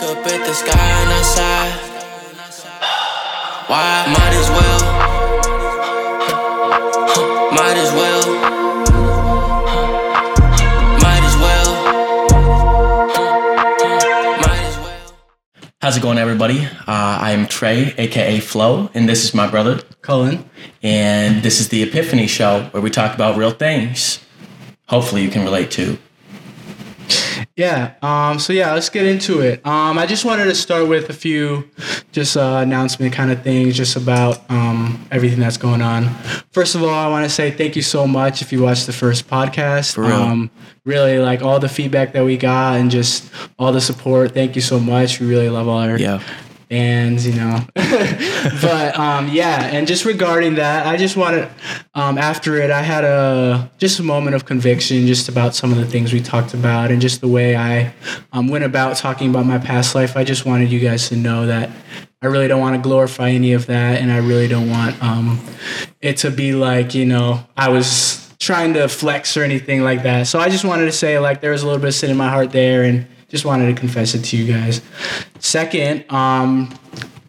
Look up at the sky and outside. Why? Might as well. Might as well. Might as well. Might as well. How's it going, everybody? Uh, I am Trey, aka Flo, and this is my brother, Cullen. and this is the Epiphany Show where we talk about real things. Hopefully, you can relate to. Yeah. Um, so yeah, let's get into it. Um, I just wanted to start with a few just uh, announcement kind of things, just about um, everything that's going on. First of all, I want to say thank you so much if you watched the first podcast. For real. Um, really like all the feedback that we got and just all the support. Thank you so much. We really love all our Yeah. Bands, you know. but um, yeah, and just regarding that, I just wanted um, after it, I had a just a moment of conviction just about some of the things we talked about and just the way I um, went about talking about my past life. I just wanted you guys to know that I really don't want to glorify any of that, and I really don't want um, it to be like you know I was trying to flex or anything like that. So I just wanted to say like there was a little bit of sin in my heart there, and just wanted to confess it to you guys. Second, um,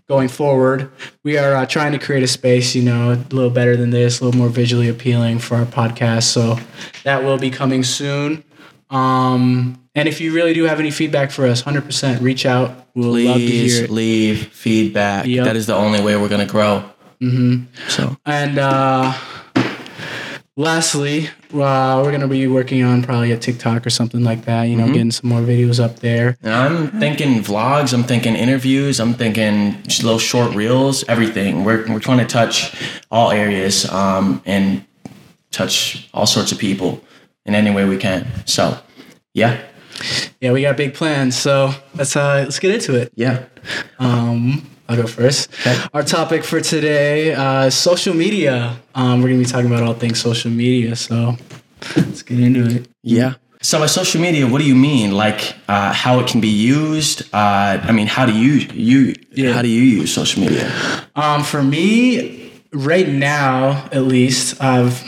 going forward, we are uh, trying to create a space, you know, a little better than this, a little more visually appealing for our podcast. So that will be coming soon. Um, and if you really do have any feedback for us, 100% reach out. We'll love to hear Please it. leave feedback. Yep. That is the only way we're going to grow. Mm-hmm. So, And uh, lastly, uh, we're going to be working on probably a TikTok or something like that, you know, getting some more videos up there. and I'm thinking vlogs, I'm thinking interviews, I'm thinking just little short reels, everything. We're, we're trying to touch all areas um, and touch all sorts of people in any way we can. So, yeah. Yeah, we got big plans. So let's, uh, let's get into it. Yeah. Um, I'll go first. Our topic for today uh, is social media. Um, we're going to be talking about all things social media. So let's get into it. Yeah. So by social media, what do you mean? Like uh, how it can be used? Uh, I mean, how do you you Yeah. how do you use social media? Um, for me, right now, at least, I've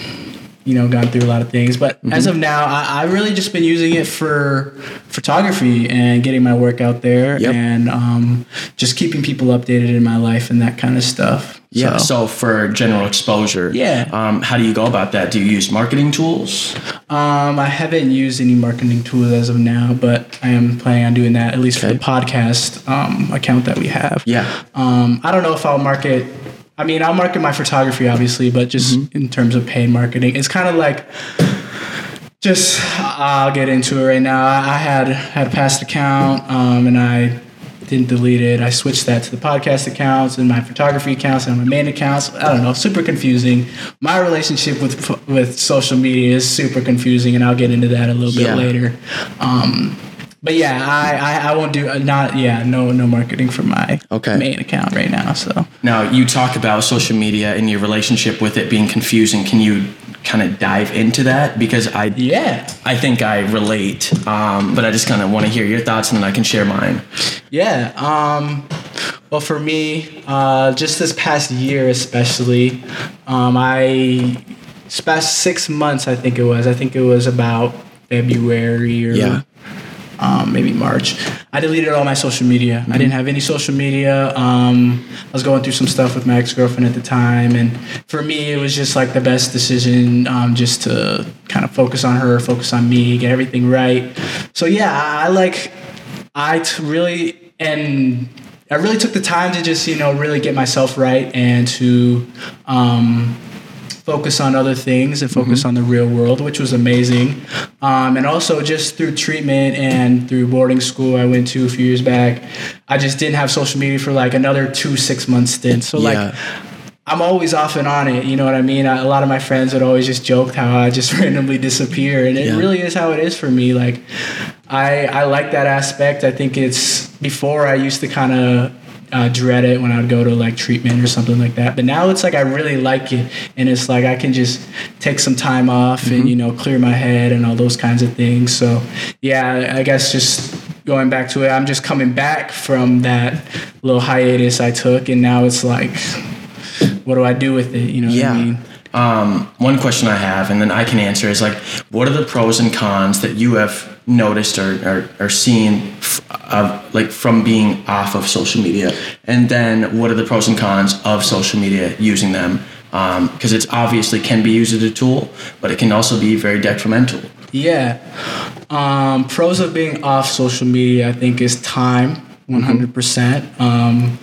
you know gone through a lot of things, but Mm-hmm. as of now, I, I've really just been using it for photography and getting my work out there, Yep. and um, just keeping people updated in my life and that kind of stuff. Yeah. So, So for general exposure, Yeah. Um, how do you go about that? Do you use marketing tools? um, I haven't used any marketing tools as of now, but I am planning on doing that at least for the podcast um, account that we have. Yeah. Um, I don't know if I'll market. I mean, I'll market my photography, obviously, but just Mm-hmm. in terms of paid marketing, it's kind of like. Just, I'll get into it right now. I had had a past account, um, and I didn't delete it. I switched that to the podcast accounts and my photography accounts and my main accounts. I don't know, super confusing. My relationship with with social media is super confusing, and I'll get into that a little bit later. Um, but yeah, I, I, I won't do not yeah no no marketing for my Okay. main account right now. So Now you talk about social media and your relationship with it being confusing. Can you kind of dive into that? Because I yeah I think I relate, um, but I just kind of want to hear your thoughts and then I can share mine. yeah. Um, well, for me, uh, just this past year especially, um, I past six months I think it was. I think it was about February or Yeah. Um, maybe March. I deleted all my social media. I didn't have any social media. Um, I was going through some stuff with my ex girlfriend at the time, and for me, it was just like the best decision, um, just to kind of focus on her, focus on me, get everything right. So yeah, I, I like, I t- really and. I really took the time to just, you know, really get myself right and to um, focus on other things and focus on the real world, which was amazing. Um, and also just through treatment and through boarding school I went to a few years back, I just didn't have social media for like another two six months stints. So like. I'm always off and on it, you know what I mean? I, a lot of my friends would always just joke how I just randomly disappear, and it Yeah. really is how it is for me. Like, I I like that aspect. I think it's before I used to kind of uh, dread it when I'd go to like treatment or something like that, but now it's like I really like it, and it's like I can just take some time off and you know clear my head and all those kinds of things. So yeah, I guess just going back to it, I'm just coming back from that little hiatus I took, and now it's like what do I do with it? You know Yeah. what I mean? Um, one question I have, and then I can answer, is like, what are the pros and cons that you have noticed or, or, or seen of like from being off of social media and then what are the pros and cons of social media using them because it's obviously can be used as a tool but it can also be very detrimental Yeah. Um, pros of being off social media, I think, is time. One hundred percent. Um,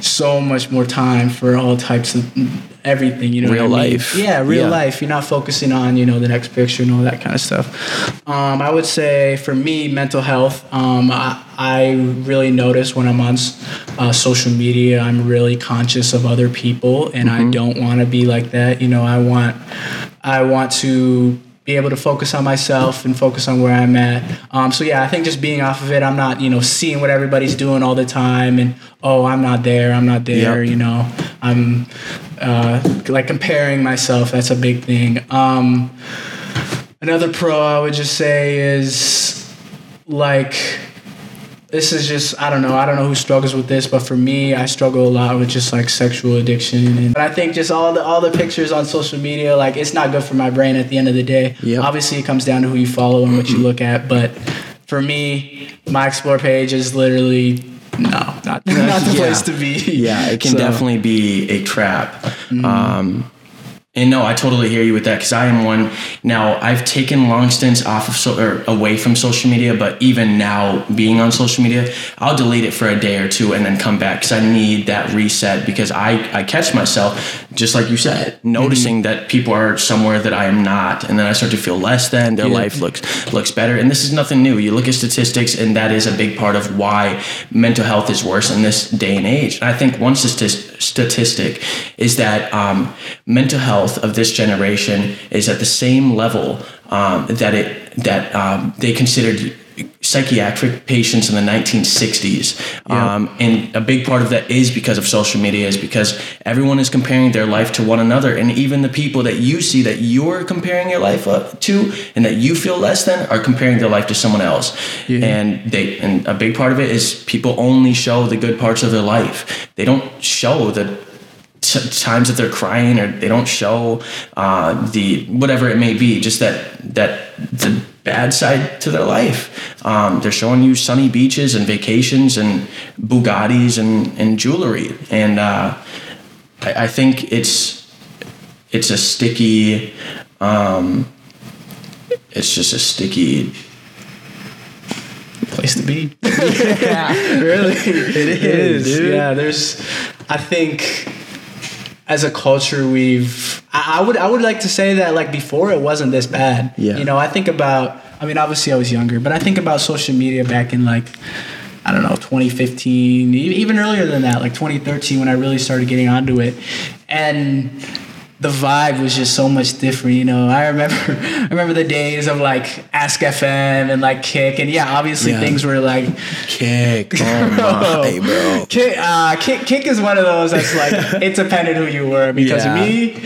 so much more time for all types of everything. You know, Real I mean? life. Yeah, real Yeah. life. You're not focusing on you know the next picture and all that kind of stuff. Um, I would say for me, mental health. Um, I, I really notice when I'm on uh, social media, I'm really conscious of other people, and I don't want to be like that. You know, I want, I want to be able to focus on myself and focus on where I'm at. Um, so yeah, I think just being off of it, I'm not you know seeing what everybody's doing all the time, and oh, I'm not there, I'm not there. Yep. You know, I'm uh, like comparing myself. That's a big thing. Um, another pro I would just say is like this is just I don't know I don't know who struggles with this, but for me I struggle a lot with just like sexual addiction, and I think just all the all the pictures on social media like it's not good for my brain at the end of the day. Yep. Obviously, it comes down to who you follow and what you look at, but for me, my explore page is literally no, not not the Yeah. place to be. Yeah, it can So- definitely be a trap. Um, and no, I totally hear you with that because I am one. Now I've taken long stints off of so or away from social media, but even now being on social media, I'll delete it for a day or two and then come back because I need that reset because I I catch myself just like you said, noticing that people are somewhere that I am not, and then I start to feel less than their Yeah. life looks looks better. And this is nothing new. You look at statistics, and that is a big part of why mental health is worse in this day and age. And I think one statis- statistic is that um, mental health of this generation is at the same level um, that it that um, they considered psychiatric patients in the 1960s um, and a big part of that is because of social media is because everyone is comparing their life to one another. And even the people that you see that you're comparing your life up to and that you feel less than are comparing their life to someone else. Yeah. and they and a big part of it is people only show the good parts of their life. They don't show the t- times that they're crying or they don't show uh, the whatever it may be just that that the bad side to their life um, they're showing you sunny beaches and vacations and bugattis and, and jewelry and uh, I, I think it's it's a sticky um, it's just a sticky place to be. Yeah, really, it is. dude. Yeah, there's. I think as a culture, we've. I, I would. I would like to say that like before it wasn't this bad. Yeah. You know, I think about. I mean, obviously I was younger, but I think about social media back in like. I don't know, 2015, e- even earlier than that, like 2013, when I really started getting onto it. And the vibe was just so much different, you know. I remember I remember the days of like Ask FM and like Kik and yeah, obviously Yeah. things were like Kik oh my bro Kik, uh, Kik, Kik is one of those that's like it depended who you were because Yeah. me,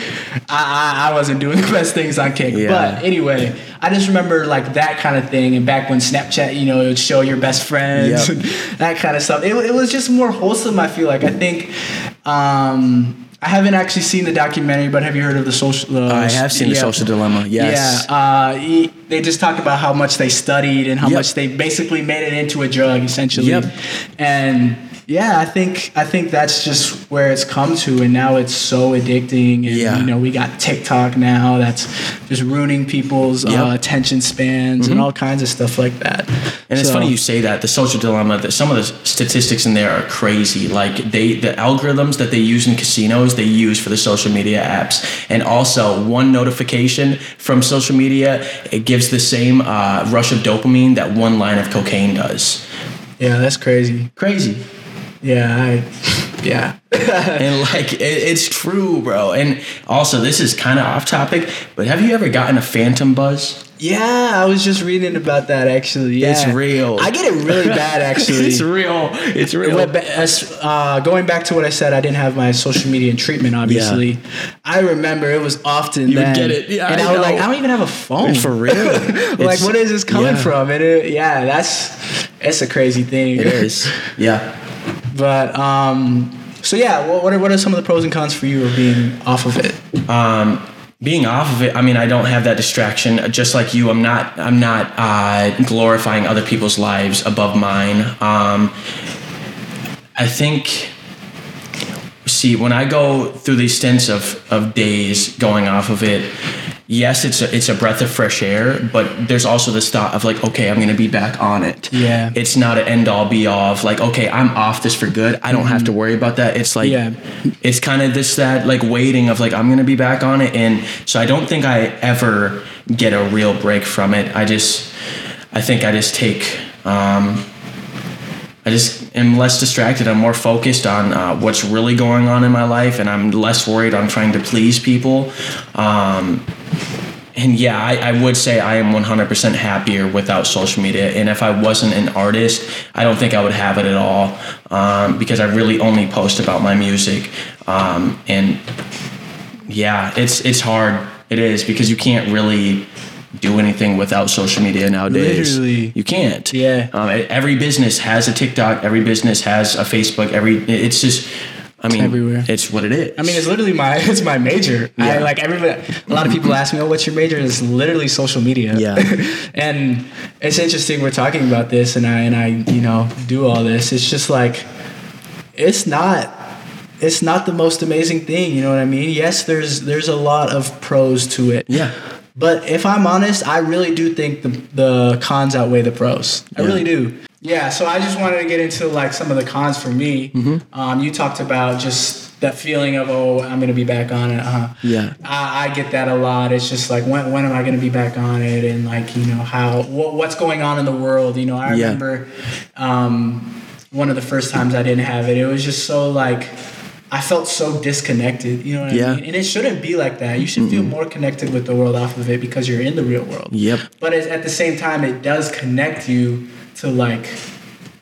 I, I, I wasn't doing the best things on Kik. Yeah. But anyway, I just remember like that kind of thing. And back when Snapchat, you know, it would show your best friends, Yep. and that kind of stuff. It, it was just more wholesome. I feel like I think. Um, I haven't actually seen the documentary, but have you heard of the social? Uh, I have seen the social dilemma yes Yeah, uh, he, they just talk about how much they studied and how Yep. much they basically made it into a drug, essentially. Yep. And yeah, I think I think that's just where it's come to, and now it's so addicting. And Yeah. you know, we got TikTok now that's just ruining people's Yep. Mm-hmm. uh, attention spans and all kinds of stuff like that. And it's funny you say that the social dilemma. That some of the statistics in there are crazy. Like they, the algorithms that they use in casinos, they use for the social media apps, and also one notification from social media, it gives the same uh, rush of dopamine that one line of cocaine does. Yeah, that's crazy. Crazy. Yeah, I, yeah. and like it, it's true, bro. And also, this is kind of off topic, but have you ever gotten a phantom buzz? Yeah, I was just reading about that actually. Yeah. It's real. I get it really bad actually. it's real. It's real. Uh, going back to what I said, I didn't have my social media in treatment. Obviously, yeah. I remember it was often You would then, get it. Yeah, and I I, was like. I don't even have a phone. For real. like, what is this coming yeah. from? And it, yeah, that's it's a crazy thing. It is. Yeah. But um, so yeah, what what are, what are some of the pros and cons for you of being off of it? Um, being off of it, I mean, I don't have that distraction. Just like you, I'm not. I'm not uh, glorifying other people's lives above mine. Um, I think. See, when I go through these stints of, of days going off of it, yes, it's a, it's a breath of fresh air, but there's also this thought of like, okay, I'm gonna be back on it. Yeah. It's not an end all be all of like, okay, I'm off this for good. I don't have to worry about that. It's like, Yeah. it's kind of this that like waiting of like I'm gonna be back on it, and so I don't think I ever get a real break from it. I just, I think I just take. Um, I just am less distracted. I'm more focused on uh, what's really going on in my life, and I'm less worried on trying to please people. Um, and yeah, I, I would say I am 100% happier without social media. And if I wasn't an artist, I don't think I would have it at all um, because I really only post about my music. Um, and yeah, it's it's hard. It is because you can't really do anything without social media nowadays. Literally. you can't. Yeah. Um, every business has a TikTok. Every business has a Facebook. Every it's just. I mean, everywhere. It's what it is. I mean, it's literally my it's my major. I like everybody. A lot of people ask me, "Oh, what's your major?" It's literally social media. Yeah. and it's interesting we're talking about this, and I and I you know do all this. It's just like it's not it's not the most amazing thing. You know what I mean? Yes, there's there's a lot of pros to it. Yeah. But if I'm honest, I really do think the the cons outweigh the pros. I Yeah. really do. Yeah. So I just wanted to get into like some of the cons for me. Mm-hmm. Um, you talked about just that feeling of oh, I'm gonna be back on it. Uh, Yeah. I, I get that a lot. It's just like when when am I gonna be back on it? And like you know how what, what's going on in the world. You know, I Yeah. remember um, one of the first times I didn't have it. It was just so like. I felt so disconnected, you know what Yeah. I mean? And it shouldn't be like that. You should feel more connected with the world off of it because you're in the real world. Yep. But at the same time, it does connect you to like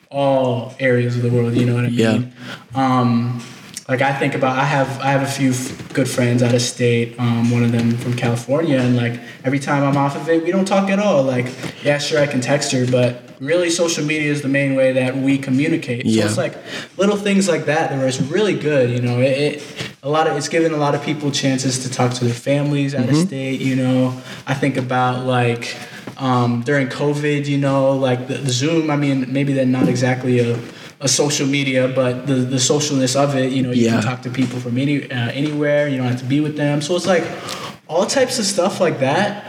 all areas of the world. You know what I Yeah. mean? Um, like I think about, I have I have a few f- good friends out of state. Um, one of them from California, and like every time I'm off of it, we don't talk at all. Like, yeah, sure, I can text her, but really, social media is the main way that we communicate. Yeah. So it's like little things like that that was really good. You know, it, it a lot of it's given a lot of people chances to talk to their families out of state. You know, I think about like um, during COVID. You know, like the, the Zoom. I mean, maybe they're not exactly a a social media, but the the socialness of it, you know, you Yeah. can talk to people from any uh, anywhere. You don't have to be with them. So it's like all types of stuff like that.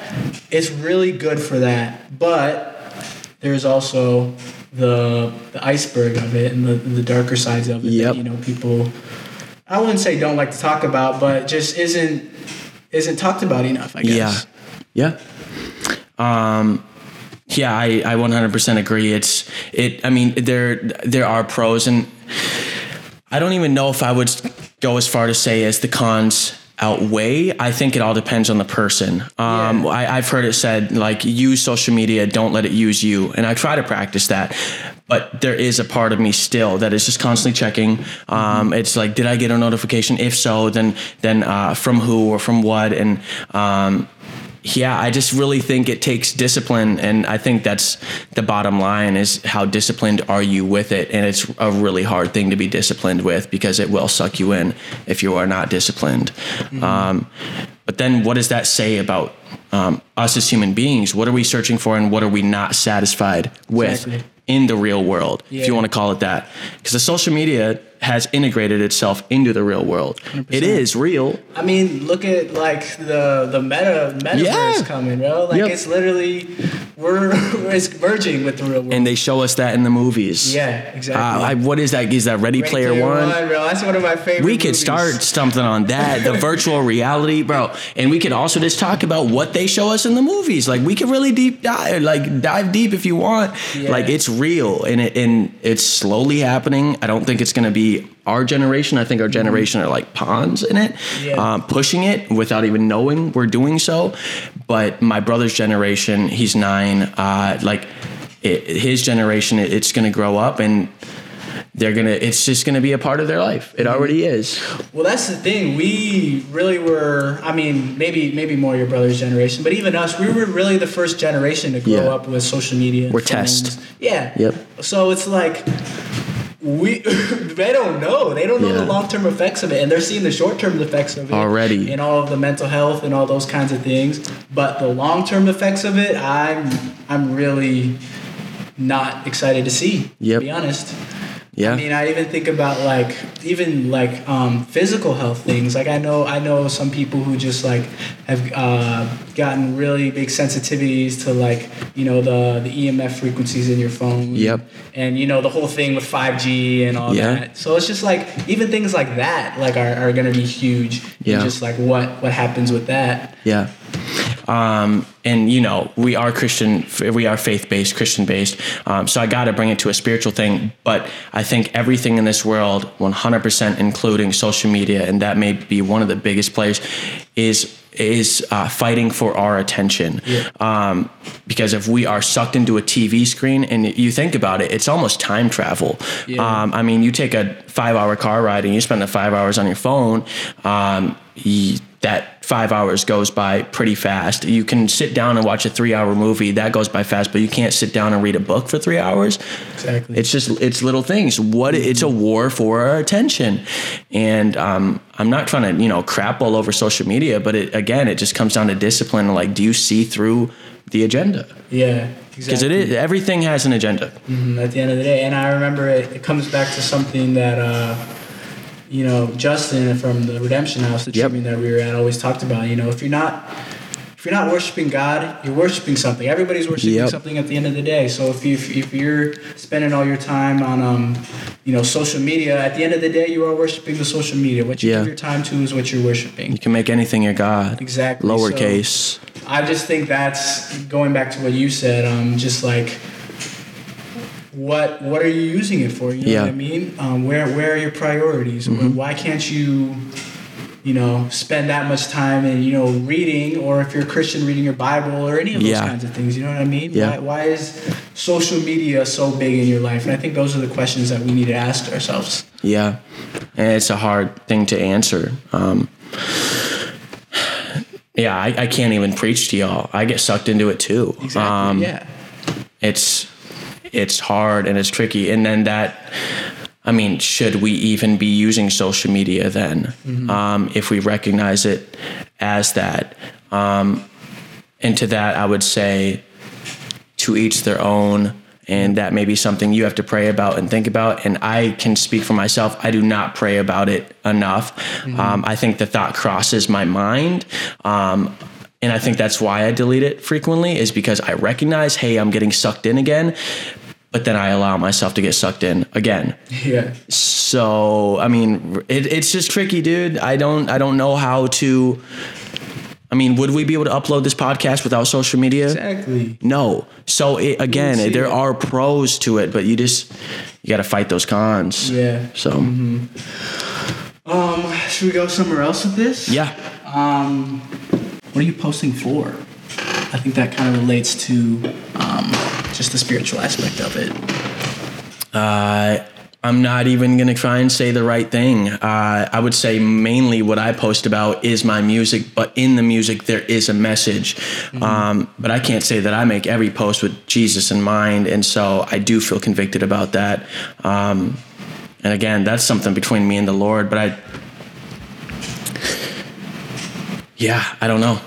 It's really good for that, but there's also the the iceberg of it and the the darker sides of it. Yep. That, you know, people. I wouldn't say don't like to talk about, but just isn't isn't talked about enough. I guess. Yeah. Yeah. Um, yeah, I, I 100% agree. It's it. I mean, there there are pros, and I don't even know if I would go as far to say as the cons outweigh. I think it all depends on the person. Um, Yeah. I, I've heard it said like use social media, don't let it use you, and I try to practice that. But there is a part of me still that is just constantly checking. Um, it's like, did I get a notification? If so, then then uh, from who or from what? And um, yeah, I just really think it takes discipline, and I think that's the bottom line: is how disciplined are you with it? And it's a really hard thing to be disciplined with because it will suck you in if you are not disciplined. Um, but then, what does that say about um, us as human beings? What are we searching for, and what are we not satisfied with? Exactly. In the real world, if you want to call it that, because the social media has integrated itself into the real world. It is real. I mean, look at like the the meta metaverse Yeah. coming, bro. Like Yep. it's literally we're it's merging with the real world. and they show us that in the movies. yeah, exactly. Uh, I, what is that? Is that Ready, Ready Player, One? bro. That's one of my favorite. We could movies. start something on that, the virtual reality, bro. And we could also just talk about what they show us in the movies. Like we could really deep dive, like dive deep if you want. Yeah. Like it's real and it and it's slowly happening. I don't think it's gonna be our generation. I think our generation are like pawns in it, Yeah. um, pushing it without even knowing we're doing so. But my brother's generation, he's nine. Uh, like it, his generation, it, it's gonna grow up and they're gonna it's just gonna be a part of their life it already is Well, that's the thing. We really were. I mean, maybe maybe more your brother's generation, but even us, we were really the first generation to grow Yeah. up with social media. We're test. Yeah. Yep. So it's like we they don't know. They don't know the long term effects of it, and they're seeing the short term effects of it Already. and all of the mental health and all those kinds of things. But the long term effects of it, I'm I'm really not excited to see. Yep. To be honest. Yeah. I mean, I even think about like even like um, physical health things. Like I know I know some people who just like have uh, gotten really big sensitivities to like you know the the EMF frequencies in your phone. Yep. And you know the whole thing with five G and all Yeah. that. So it's just like even things like that like are, are gonna be huge. Yeah. And just like what what happens with that. Yeah. Um, and you know, we are Christian, we are faith based, Christian based. Um, so I got to bring it to a spiritual thing. But I think everything in this world, 100%, including social media, and that may be one of the biggest players, is is uh, fighting for our attention. Um, because if we are sucked into a TV screen, and you think about it, it's almost time travel. Yeah. Um, I mean, you take a five hour car ride and you spend the five hours on your phone. Um, y- that five hours goes by pretty fast. You can sit down and watch a three hour movie, that goes by fast, but you can't sit down and read a book for three hours. Exactly. It's just it's little things. What it's a war for our attention, and um, I'm not trying to you know crap all over social media, but it, again, it just comes down to discipline. Like, do you see through the agenda? yeah. Because Exactly. it is everything has an agenda. Mhm, at the end of the day. And I remember it, it comes back to something that, uh, you know, Justin from the Redemption House, the Yep. that we were at, always talked about. You know, if you're not if you're not worshiping God, you're worshiping something. Everybody's worshiping Yep. something at the end of the day. So if you if you're spending all your time on um, you know, social media, at the end of the day, you are worshiping the social media. What you Yeah. give your time to is what you're worshiping. You can make anything your god. Exactly. So- Lowercase. I just think that's going back to what you said. Um, just like what what are you using it for? You know Yeah. what I mean? Um, where where are your priorities? Mm-hmm. Why can't you, you know, spend that much time in you know reading, or if you're a Christian, reading your Bible, or any of those Yeah. kinds of things? You know what I mean? Yeah. Why, why is social media so big in your life? And I think those are the questions that we need to ask ourselves. Yeah, and it's a hard thing to answer. Um, yeah, I, I can't even preach to y'all. I get sucked into it too. Exactly. Um, yeah. it's it's hard and it's tricky, and then that. I mean, should we even be using social media then? Um, if we recognize it as that, um, and to that, I would say, to each their own. And that may be something you have to pray about and think about. And i can speak for myself. I do not pray about it enough. Um, i think the thought crosses my mind. Um, and i think that's why i delete it frequently is because i recognize hey i'm getting sucked in again but then i allow myself to get sucked in again Yeah. so i mean it, it's just tricky dude i don't i don't know how to i mean would we be able to upload this podcast without social media Exactly. no. So it, again, there it. are pros to it, but you just you got to fight those cons. Yeah. So Um, should we go somewhere else with this? yeah, Um, what are you posting for? I think that kind of relates to um, just the spiritual aspect of it. uh, I'm not even gonna try and say the right thing. Uh, I would say mainly what I post about is my music, but in the music there is a message. Um, but I can't say that I make every post with Jesus in mind, and so I do feel convicted about that. Um, and again, that's something between me and the Lord. But I, yeah, I don't know.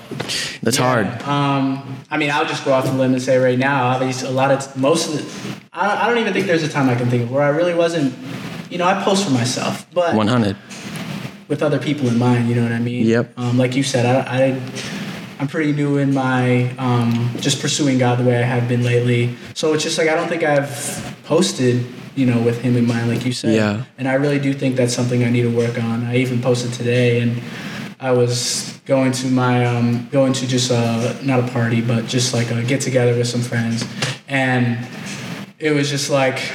That's hard. Um, I mean, I'll just go off the limb and say right now, obviously, a lot of most of the, I, I don't even think there's a time I can think of where I really wasn't. You know, I post for myself, but 100. with other people in mind. You know what I mean? Yep. Um, like you said, I, I I'm pretty new in my um, just pursuing God the way I have been lately. So it's just like I don't think I've posted, you know, with Him in mind, like you said. Yeah. And I really do think that's something I need to work on. I even posted today, and I was going to my um, going to just uh, not a party, but just like a get together with some friends, and it was just like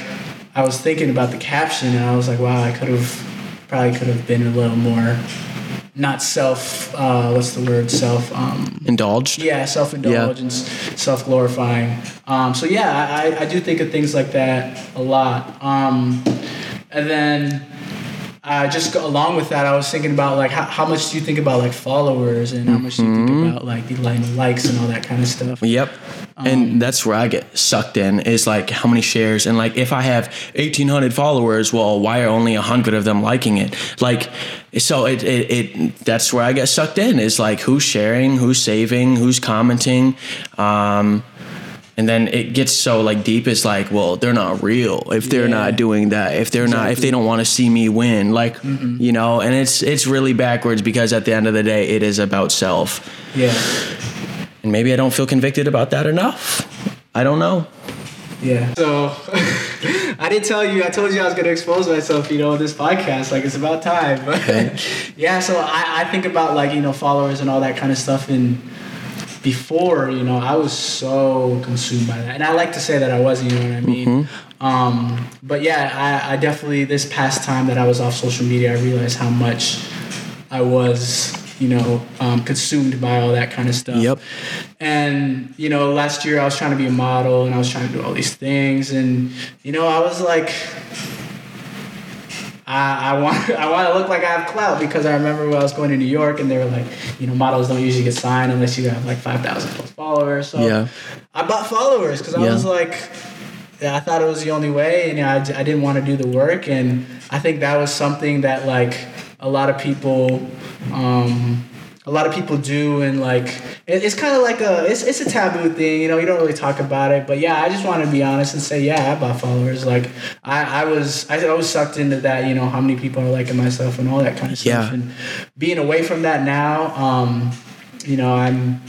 I was thinking about the caption, and I was like, wow, I could have probably could have been a little more not self uh, what's the word? Self um, Indulged. yeah self indulgence self glorifying um, so yeah I, I do think of things like that a lot. Um, and then uh, just go, along with that I was thinking about like how, how much do you think about like followers and how much do you think about like the like, likes and all that kind of stuff Yep. and that's where I get sucked in is like how many shares and like if I have 1800 followers, well, why are only 100 of them liking it? Like, so it, it, it that's where I get sucked in is like who's sharing, who's saving, who's commenting. Um, and then it gets so like deep it's like well they're not real if they're Yeah. not doing that if they're not if they don't want to see me win like you know and it's it's really backwards because at the end of the day it is about self Yeah. and maybe i don't feel convicted about that enough i don't know Yeah. So I didn't tell you. I told you I was going to expose myself. You know, this podcast. Like it's about time. yeah. So I, I think about like you know followers and all that kind of stuff. And before you know, I was so consumed by that. And I like to say that I wasn't, You know what I mean? Um, but yeah, I, I definitely this past time that I was off social media, I realized how much I was. You know, um, consumed by all that kind of stuff. Yep. And you know, last year I was trying to be a model and I was trying to do all these things, and you know, I was like, I, I want I want to look like I have clout because I remember when I was going to New York and they were like, you know, models don't usually get signed unless you have like five thousand plus followers. So Yeah. I bought followers because I Yeah. was like. yeah, I thought it was the only way, and I, I didn't want to do the work, and I think that was something that like a lot of people, um, a lot of people do, and like it, it's kind of like a it's, it's a taboo thing, you know. You don't really talk about it, but yeah, I just want to be honest and say, yeah, I bought followers. Like I, I was I, was sucked into that, you know, how many people are liking myself and all that kind of stuff, Yeah. and being away from that now, um, you know, I'm.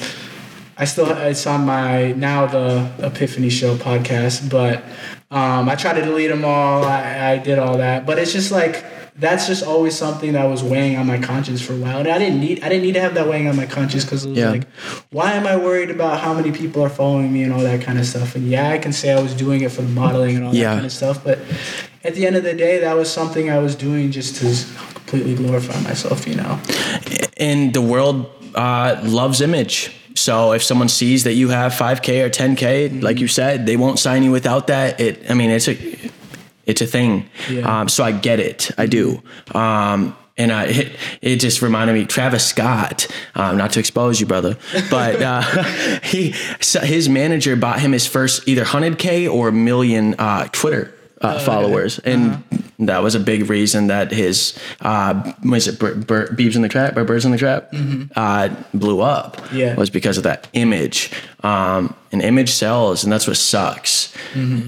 I still it's on my now the Epiphany Show podcast, but um, I tried to delete them all. I, I did all that, but it's just like that's just always something that was weighing on my conscience for a while, and I didn't need I didn't need to have that weighing on my conscience because it was Yeah. like, why am I worried about how many people are following me and all that kind of stuff? And yeah, I can say I was doing it for the modeling and all Yeah. that kind of stuff, but at the end of the day, that was something I was doing just to completely glorify myself, you know. and the world uh, loves image. So if someone sees that you have 5k or 10k, like you said, they won't sign you without that. It, I mean, it's a, it's a thing. Yeah. Um, so I get it. I do. Um, and I, it, it just reminded me, Travis Scott, um, not to expose you, brother, but uh, he, so his manager bought him his first either 100k or a million uh, Twitter uh, followers, and that was a big reason that his uh, was it bir- Beebs in the Trap or Birds in the Trap uh, blew up. Yeah. was because of that image. Um, an image sells, and that's what sucks.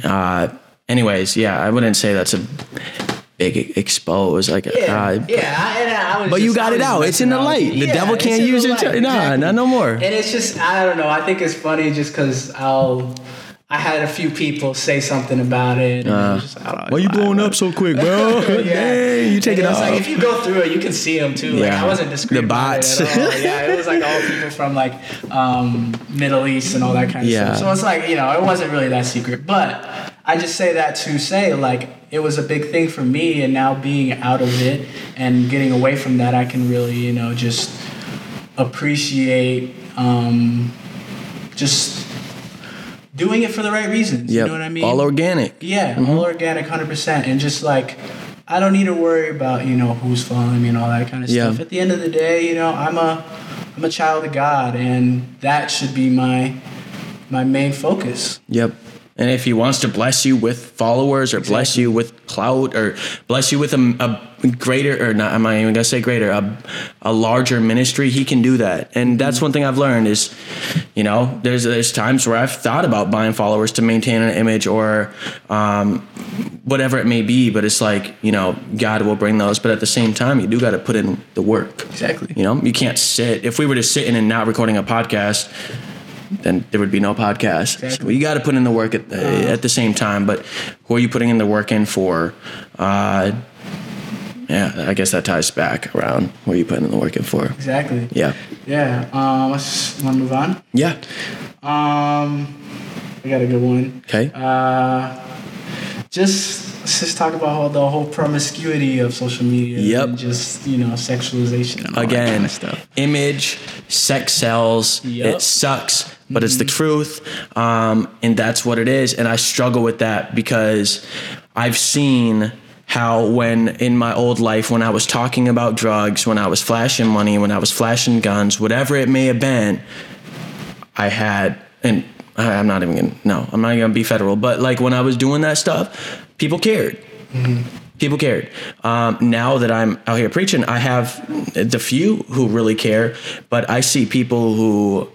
Uh, anyways, yeah, I wouldn't say that's a big expose. Like, Yeah, uh, yeah, I, and I was But you got it out. It's in the light. The devil can't use it nah, not no more. And it's just I don't know. I think it's funny just because I'll. I had a few people say something about it. And it was just, I don't know, Uh, why you blowing up so quick, bro? Dang, you take And it was off. Like, if you go through it, you can see them too. Like Yeah. I wasn't discreet. The about it at all. Yeah, it was like all people from like um, Middle East and all that kind of Yeah. stuff. So it's like you know, it wasn't really that secret. But I just say that to say like it was a big thing for me, and now being out of it and getting away from that, I can really you know just appreciate um, just doing it for the right reasons. Yep. You know what I mean? All organic. Yeah, Mm-hmm. all organic, hundred percent, and just like I don't need to worry about you know who's following me and all that kind of Yeah. stuff. At the end of the day, you know, I'm a I'm a child of God, and that should be my my main focus. Yep. And if he wants to bless you with followers or bless you with clout or bless you with a, a greater or not, I'm not even gonna say greater, a, a larger ministry, he can do that. And that's one thing I've learned is, you know, there's there's times where I've thought about buying followers to maintain an image or um, whatever it may be, but it's like, you know, God will bring those. But at the same time, you do got to put in the work. Exactly. You know, you can't sit. If we were just sitting and not recording a podcast, then there would be no podcast. Exactly. So you got to put in the work at the, at the same time. But who are you putting in the work in for? Uh, yeah, I guess that ties back around who are you putting in the work in for? Exactly. Yeah, Yeah. Um, let's want to move on. yeah. Um, I got a good one. Okay. Uh, just let's just talk about all the whole promiscuity of social media. Yep. And just you know sexualization and all that Again, kind of stuff. image, sex sells. Yep. It sucks, but it's the truth, um, and that's what it is. And I struggle with that because I've seen how when in my old life when I was talking about drugs, when I was flashing money, when I was flashing guns, whatever it may have been, I had and I- I'm not even gonna. No, I'm not gonna be federal. But like when I was doing that stuff, people cared. People cared. Um, now that I'm out here preaching, I have the few who really care, but I see people who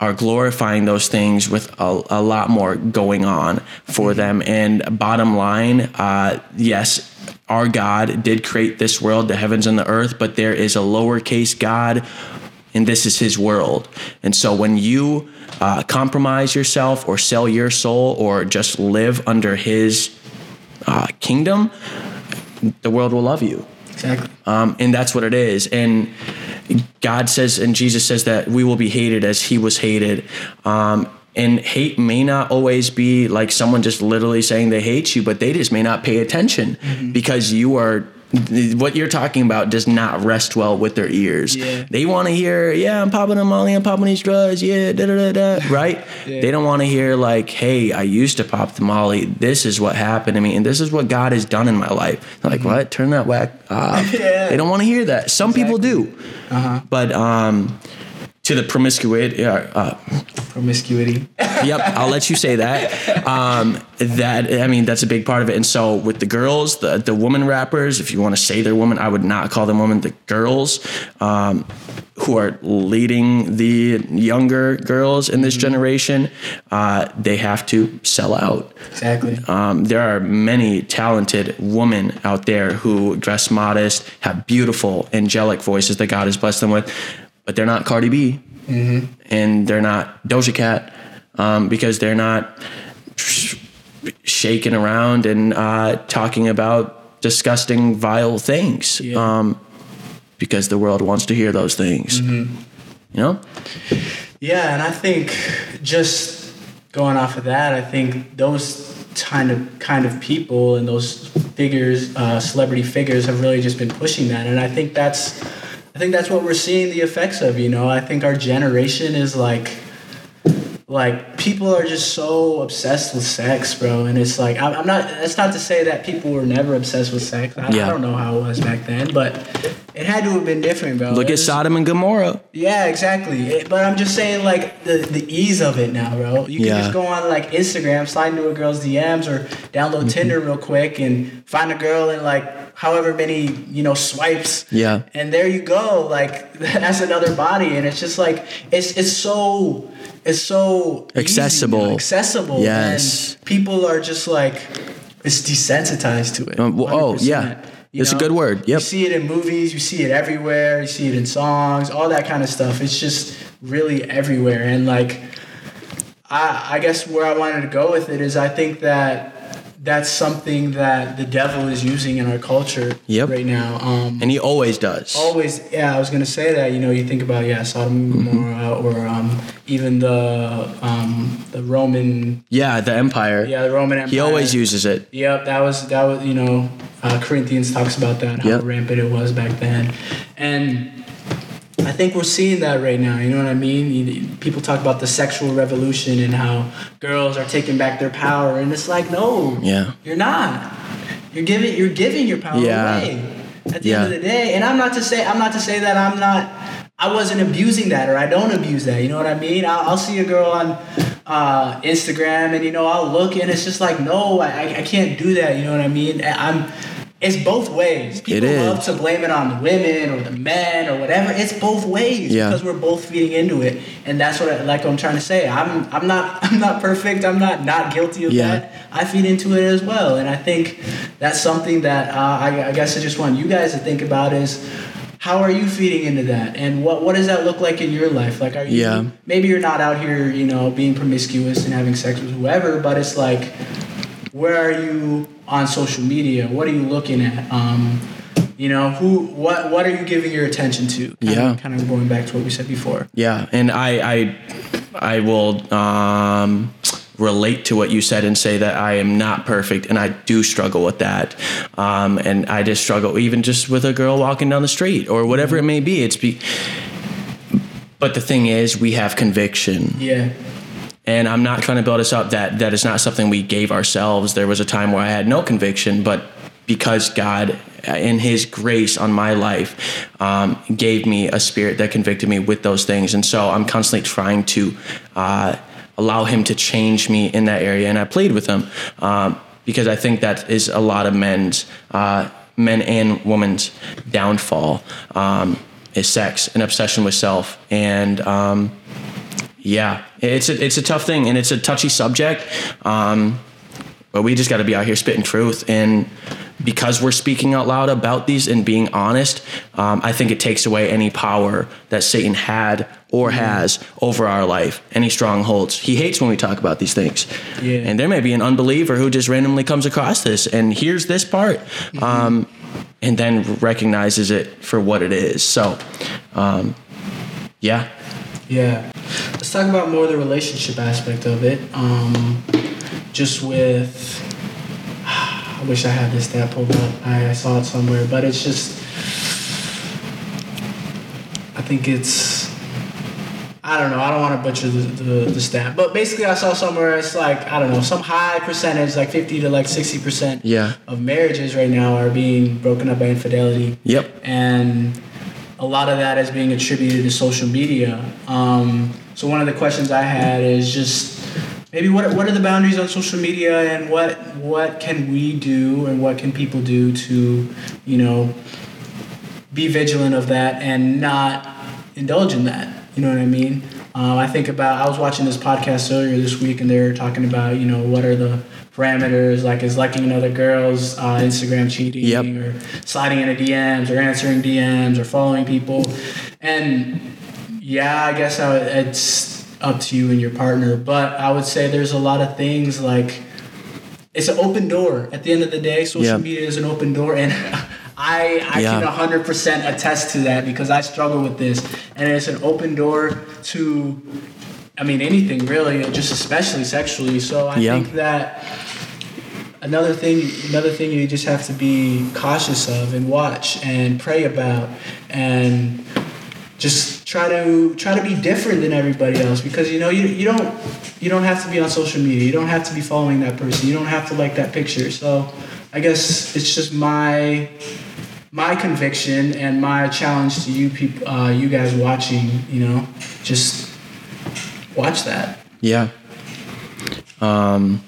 are glorifying those things with a, a lot more going on for them. And bottom line, uh, yes, our God did create this world, the heavens and the earth, but there is a lowercase God, and this is His world. And so when you uh, compromise yourself or sell your soul or just live under His uh, kingdom, the world will love you Exactly. um, and that's what it is. And God says, and Jesus says that we will be hated as He was hated. Um, and hate may not always be like someone just literally saying they hate you, but they just may not pay attention because you are. What you're talking about does not rest well with their ears. Yeah. They want to hear, yeah, I'm popping a molly, I'm popping these drugs, yeah, da da da da, right? Yeah. They don't want to hear like, hey, I used to pop the molly. This is what happened to me, and this is what God has done in my life. They're like, what? Turn that whack off. Yeah. They don't want to hear that. Some people do, Uh-huh. but um, to the promiscuity, uh, uh, Promiscuity. yep, I'll let you say that. Um, that I mean, that's a big part of it. And so with the girls, the the woman rappers, if you want to say they're women, I would not call them women. The girls um, who are leading the younger girls in this generation, uh, they have to sell out. Exactly. Um, there are many talented women out there who dress modest, have beautiful, angelic voices that God has blessed them with, but they're not Cardi B and they're not Doja Cat um, because they're not sh- shaking around and uh, talking about disgusting, vile things Yeah. um, because the world wants to hear those things. You know? Yeah, and I think just going off of that, I think those kind of kind of people and those figures, uh, celebrity figures, have really just been pushing that, and I think that's, I think that's what we're seeing the effects of. You know, I think our generation is like, like people are just so obsessed with sex, bro, and it's like I'm, I'm not. That's not to say that people were never obsessed with sex. I, Yeah. I don't know how it was back then, but it had to have been different, bro. Look at There's- Sodom and Gomorrah. yeah, exactly. It- but I'm just saying, like the the ease of it now, bro. You can Yeah. just go on like Instagram, slide into a girl's DMs, or download Mm-hmm. Tinder real quick and find a girl in like however many you know swipes. Yeah. And there you go. Like that's another body, and it's just like it's it's so it's so easy Accessible. now, accessible. Yes. And people are just like it's desensitized to it. Um, well, oh, yeah. You It's a good word. Yep. You see it in movies, you see it everywhere, you see it in songs, all that kind of stuff. It's just really everywhere. And like, I, I guess where I wanted to go with it is I think that that's something that the devil is using in our culture Yep. right now. Um, And he always does. always, yeah, I was gonna say that. You know, you think about yeah, Sodom and Mm-hmm. Gomorrah, or um, even the um, the Roman, Yeah, the empire. yeah, the Roman Empire. He always uses it. Yep, that was that was you know, uh, Corinthians talks about that how Yep. rampant it was back then, and I think we're seeing that right now. You know what I mean? People talk about the sexual revolution and how girls are taking back their power, and it's like, no, Yeah. you're not. You're giving you're giving your power Yeah. away at the Yeah. end of the day. And I'm not to say I'm not to say that I'm not. I wasn't abusing that or I don't abuse that. You know what I mean? I'll, I'll see a girl on uh, Instagram and you know I'll look and it's just like no, I, I- I can't do that. You know what I mean? I'm. It's both ways. People is. love to blame it on the women or the men or whatever. It's both ways Yeah. because we're both feeding into it, and that's what I, like I'm trying to say. I'm I'm not I'm not perfect. I'm not not guilty of Yeah. that. I feed into it as well, and I think that's something that uh, I, I guess I just want you guys to think about is how are you feeding into that, and what what does that look like in your life? Like, are you Yeah. maybe you're not out here, you know, being promiscuous and having sex with whoever, but it's like, where are you on social media? What are you looking at? Um, you know, who what what are you giving your attention to? Kind Yeah. of, kind of going back to what we said before. Yeah, and I I I will um, relate to what you said and say that I am not perfect and I do struggle with that. Um, and I just struggle even just with a girl walking down the street or whatever it may be. It's be but the thing is we have conviction. Yeah. And I'm not trying to build us up that that is not something we gave ourselves. There was a time where I had no conviction, but because God, in His grace on my life, um, gave me a spirit that convicted me with those things, and so I'm constantly trying to uh, allow Him to change me in that area. And I played with Him um, because I think that is a lot of men's, uh, men and women's downfall um, is sex, an obsession with self, and um, yeah, it's a, it's a tough thing and it's a touchy subject. Um, but we just got to be out here spitting truth and because we're speaking out loud about these and being honest um, i think it takes away any power that satan had or has over our life any strongholds. He hates when we talk about these things. Yeah. and there may be an unbeliever who just randomly comes across this and hears this part um, and then recognizes it for what it is. So um, yeah Yeah. Let's talk about more the relationship aspect of it. Um, just with, I wish I had this stat pulled up. I, I saw it somewhere, but it's just, I think it's, I don't know. I don't want to butcher the, the, the stat, but basically, I saw somewhere it's like I don't know some high percentage, like fifty to like sixty percent Yeah. of marriages right now are being broken up by infidelity yep and a lot of that is being attributed to social media. Um, so one of the questions I had is just maybe what what are the boundaries on social media and what what can we do and what can people do to you know be vigilant of that and not indulge in that. You know what I mean? Um, I think about I was watching this podcast earlier this week and they're talking about you know what are the parameters like is liking another girl's uh, Instagram cheating Yep. or sliding into DMs or answering DMs or following people and yeah I guess I, it's up to you and your partner but I would say there's a lot of things like it's an open door at the end of the day social Yeah. media is an open door and I, I Yeah. can 100% attest to that because I struggle with this and it's an open door to I mean anything really just especially sexually. So I Yeah. think that another thing another thing you just have to be cautious of and watch and pray about and just try to try to be different than everybody else because you know you, you don't you don't have to be on social media. You don't have to be following that person. You don't have to like that picture. So i guess it's just my my conviction and my challenge to you people uh, you guys watching you know just watch that Yeah. Um,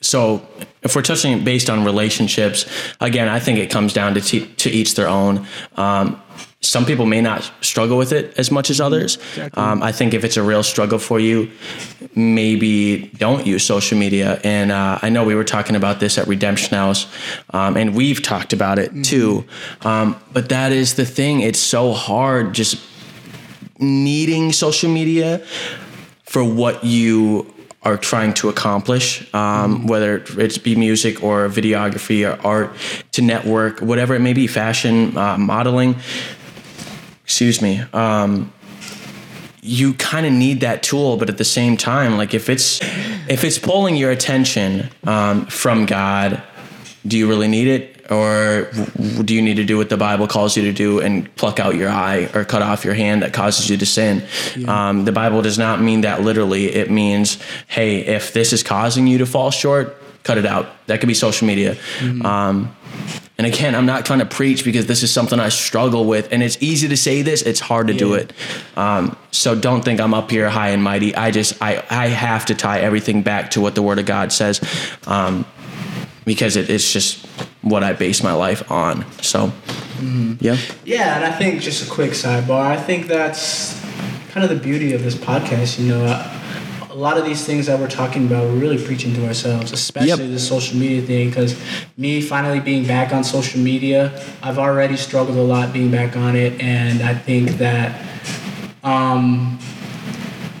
so if we're touching based on relationships, again, I think it comes down to te- to each their own. Um, some people may not struggle with it as much as others. Um, I think if it's a real struggle for you, maybe don't use social media. And uh, I know we were talking about this at Redemption House, um, and we've talked about it too. Um, but that is the thing; it's so hard just needing social media for what you are trying to accomplish, um, whether it's be music or videography or art, to network, whatever it may be, fashion, uh, modeling. Excuse me. Um, you kind of need that tool, but at the same time, like if it's if it's pulling your attention um, from God, do you really need it, or do you need to do what the Bible calls you to do and pluck out your eye or cut off your hand that causes you to sin? Um, the Bible does not mean that literally. It means, hey, if this is causing you to fall short, cut it out. That could be social media. Um, and again, I'm not trying to preach because this is something I struggle with, and it's easy to say this. It's hard to do it. Um, so don't think I'm up here high and mighty. I just I I have to tie everything back to what the Word of God says, um, because it, it's just what I base my life on. So, yeah, Yeah, and I think just a quick sidebar. I think that's kind of the beauty of this podcast. You know, uh, a lot of these things that we're talking about, we're really preaching to ourselves, especially Yep. the social media thing. Because me finally being back on social media, I've already struggled a lot being back on it, and I think that. Um,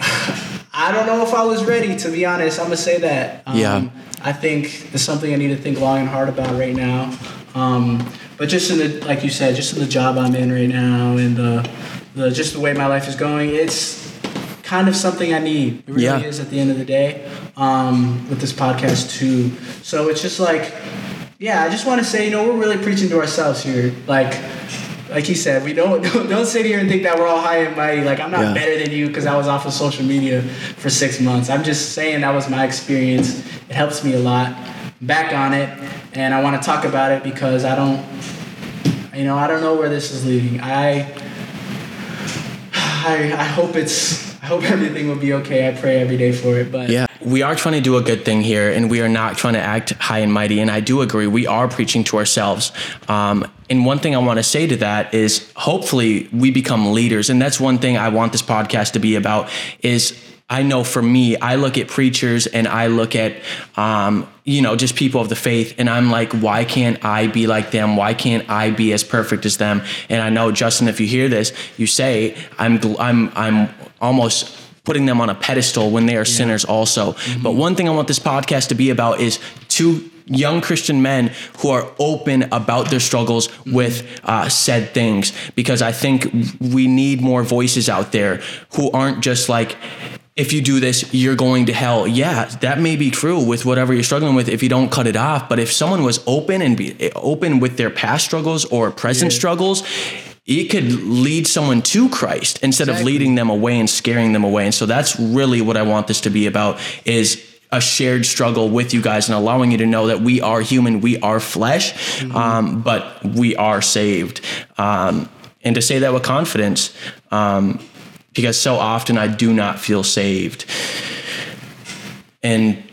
I don't know if I was ready, to be honest. I'm gonna say that. Um, Yeah. I think it's something I need to think long and hard about right now. Um, but just in the, like you said, just in the job I'm in right now and the, the just the way my life is going, it's kind of something I need. It really Yeah. is at the end of the day. Um, with this podcast too. So it's just like, yeah, I just want to say, you know, we're really preaching to ourselves here. Like, like he said, we don't don't, don't sit here and think that we're all high and mighty. Like I'm not Yeah. better than you because I was off of social media for six months. I'm just saying that was my experience. It helps me a lot. I'm back on it, and I want to talk about it because I don't, you know, I don't know where this is leading. I, I, I hope it's. I hope everything will be okay. I pray every day for it. But Yeah, we are trying to do a good thing here, and we are not trying to act high and mighty. And I do agree, we are preaching to ourselves. Um, and one thing I want to say to that is, hopefully, we become leaders, and that's one thing I want this podcast to be about. Is I know for me, I look at preachers and I look at, um, you know, just people of the faith, and I'm like, why can't I be like them? Why can't I be as perfect as them? And I know, Justin, if you hear this, you say, I'm, I'm, I'm almost putting them on a pedestal when they are sinners also. Mm-hmm. But one thing I want this podcast to be about is two young Christian men who are open about their struggles mm-hmm. with uh, said things because I think we need more voices out there who aren't just like, if you do this, you're going to hell. Yeah, that may be true with whatever you're struggling with if you don't cut it off. But if someone was open and be eh, open with their past struggles or present struggles, it could lead someone to Christ instead of leading them away and scaring them away. And so that's really what I want this to be about is a shared struggle with you guys and allowing you to know that we are human, we are flesh, um, but we are saved. Um, and to say that with confidence, um, because so often I do not feel saved. And